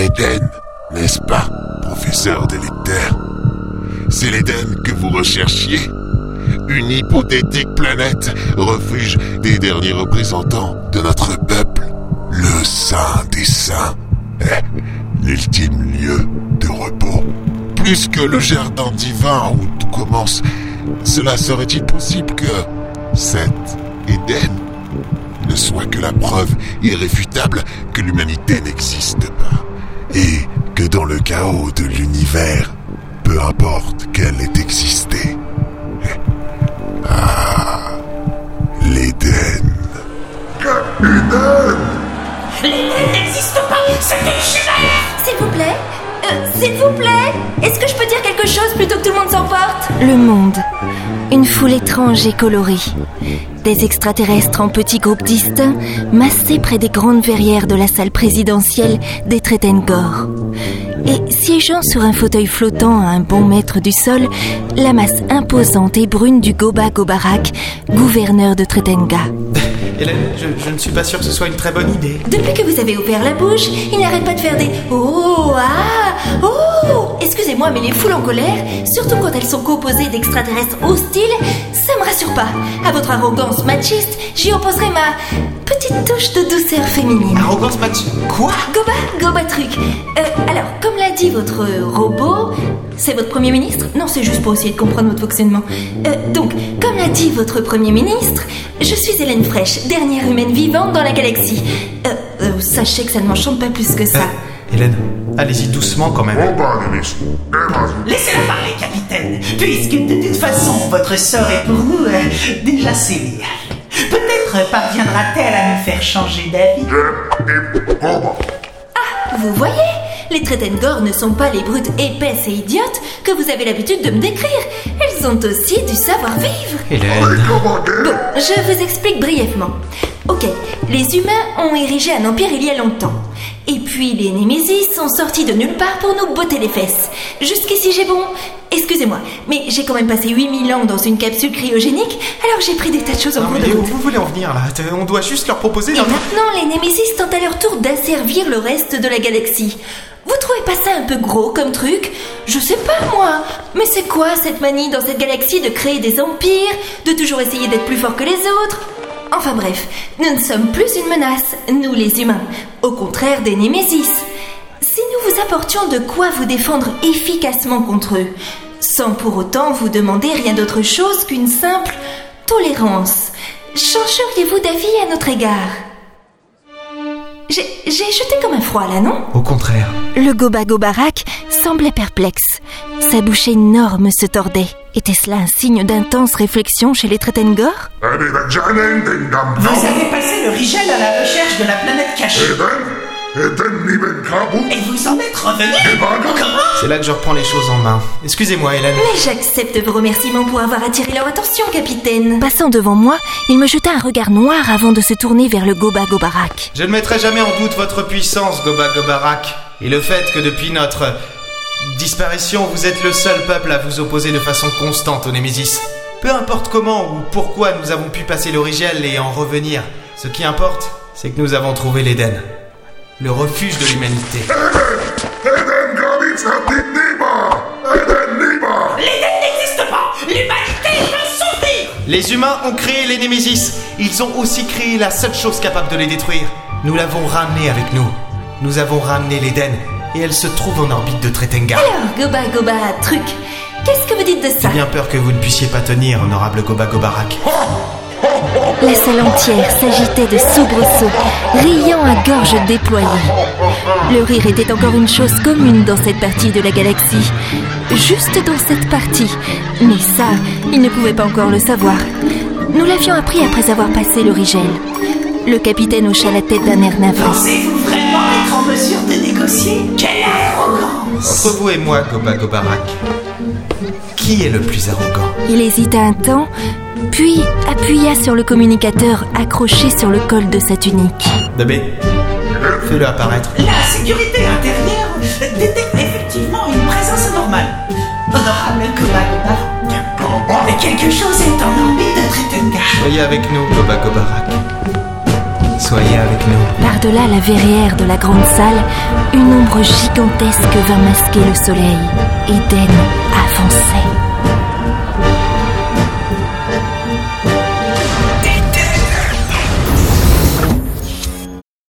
l'Éden, n'est-ce pas, professeur d'électère C'est l'Éden que vous recherchiez. Une hypothétique planète, refuge des derniers représentants de notre peuple, le Saint des Saints, Eh, l'ultime lieu de repos. Plus que le jardin divin où tout commence, cela serait-il possible que cet Éden ne soit que la preuve irréfutable que l'humanité n'existe pas? Et que dans le chaos de l'univers, peu importe qu'elle ait existé. Ah, l'Éden. L'Éden n'existe pas, c'est une chimère S'il vous plaît S'il vous plaît Est-ce que je peux dire quelque chose plutôt que tout le monde s'emporte? Le monde. Une foule étrange et colorée. Des extraterrestres en petits groupes distincts, massés près des grandes verrières de la salle présidentielle des Tretengor. Et siégeant sur un fauteuil flottant à un bon mètre du sol, la masse imposante et brune du Goba Gobarak, gouverneur de Tretenga. Hélène, je, je ne suis pas sûr que ce soit une très bonne idée. Depuis que vous avez ouvert la bouche, il n'arrête pas de faire des Oh Ah Oh Excusez-moi, mais les foules en colère, surtout quand elles sont composées d'extraterrestres hostiles, ça me rassure pas. À votre arrogance machiste, j'y opposerai ma petite touche de douceur féminine. Arrogance match. Quoi? Goba, Goba truc. Euh, alors, comme l'a dit votre robot, c'est votre premier ministre? Non, c'est juste pour essayer de comprendre votre fonctionnement. Euh, donc, comme l'a dit votre premier ministre, je suis Hélène Fraîche, dernière humaine vivante dans la galaxie. Euh, euh, sachez que ça ne m'enchante pas plus que ça. Hélène, allez-y doucement quand même. Laissez-la parler, capitaine, puisque de toute façon, votre sort est pour nous euh, déjà scellé. Peut-être parviendra-t-elle à nous faire changer d'avis. Vous voyez Les Tretengor ne sont pas les brutes épaisses et idiotes que vous avez l'habitude de me décrire. Elles ont aussi du savoir-vivre. Hélène. Bon, je vous explique brièvement. Ok, les humains ont érigé un empire il y a longtemps. Et puis les Némésis sont sortis de nulle part pour nous botter les fesses. Jusqu'ici j'ai bon. Excusez-moi, mais j'ai quand même passé 8000 ans dans une capsule cryogénique, alors j'ai pris des tas de choses en cours de route. vous voulez en venir là On doit juste leur proposer Et maintenant, les Némésis tentent à leur tour d'asservir le reste de la galaxie. Vous trouvez pas ça un peu gros comme truc? Je sais pas moi. Mais c'est quoi cette manie dans cette galaxie de créer des empires, de toujours essayer d'être plus fort que les autres? Enfin bref, nous ne sommes plus une menace, nous les humains. Au contraire des Némésis. Si nous vous apportions de quoi vous défendre efficacement contre eux, sans pour autant vous demander rien d'autre chose qu'une simple tolérance, changeriez-vous d'avis à notre égard? J'ai jeté comme un froid là, non? Au contraire. Le Goba Gobarak semblait perplexe. Sa bouche énorme se tordait. Était-ce là un signe d'intense réflexion chez les Tretengor? Vous avez passé le Rigel à la recherche de la planète cachée. Et vous en êtes revenu? C'est là que je reprends les choses en main. Excusez-moi, Hélène. Mais j'accepte vos remerciements pour avoir attiré leur attention, capitaine. Passant devant moi, il me jeta un regard noir avant de se tourner vers le Goba Gobarak. Je ne mettrai jamais en doute votre puissance, Goba Gobarak. Et le fait que depuis notre disparition, vous êtes le seul peuple à vous opposer de façon constante au Némésis. Peu importe comment ou pourquoi nous avons pu passer l'origel et en revenir, ce qui importe, c'est que nous avons trouvé l'Éden. Le refuge de l'humanité. L'Éden n'existe pas L'humanité va souffrir Les humains ont créé les Némésis. Ils ont aussi créé la seule chose capable de les détruire. Nous l'avons ramenée avec nous. Nous avons ramené l'Éden et elle se trouve en orbite de Tretenga. Alors, Goba Goba, truc, qu'est-ce que vous dites de ça J'ai bien peur que vous ne puissiez pas tenir, honorable Goba Gobarak. La salle entière s'agitait de soubresauts, riant à gorge déployée. Le rire était encore une chose commune dans cette partie de la galaxie. Juste dans cette partie. Mais ça, il ne pouvait pas encore le savoir. Nous l'avions appris après avoir passé le Rigel. Le capitaine hocha la tête d'un air navré. Pensez-vous vraiment être en mesure de négocier Quelle arrogance Entre vous et moi, Goba Gobarak, qui est le plus arrogant? Il hésita un temps, puis appuya sur le communicateur accroché sur le col de sa tunique. Dabé, fais-le apparaître. La sécurité intérieure détecte effectivement une présence anormale. Honorable Kobagoba. Quelque chose est en orbite de Tretenga. Soyez avec nous, Goba Gobarak. Par-delà la verrière de la grande salle, une ombre gigantesque vint masquer le soleil. Eden avançait.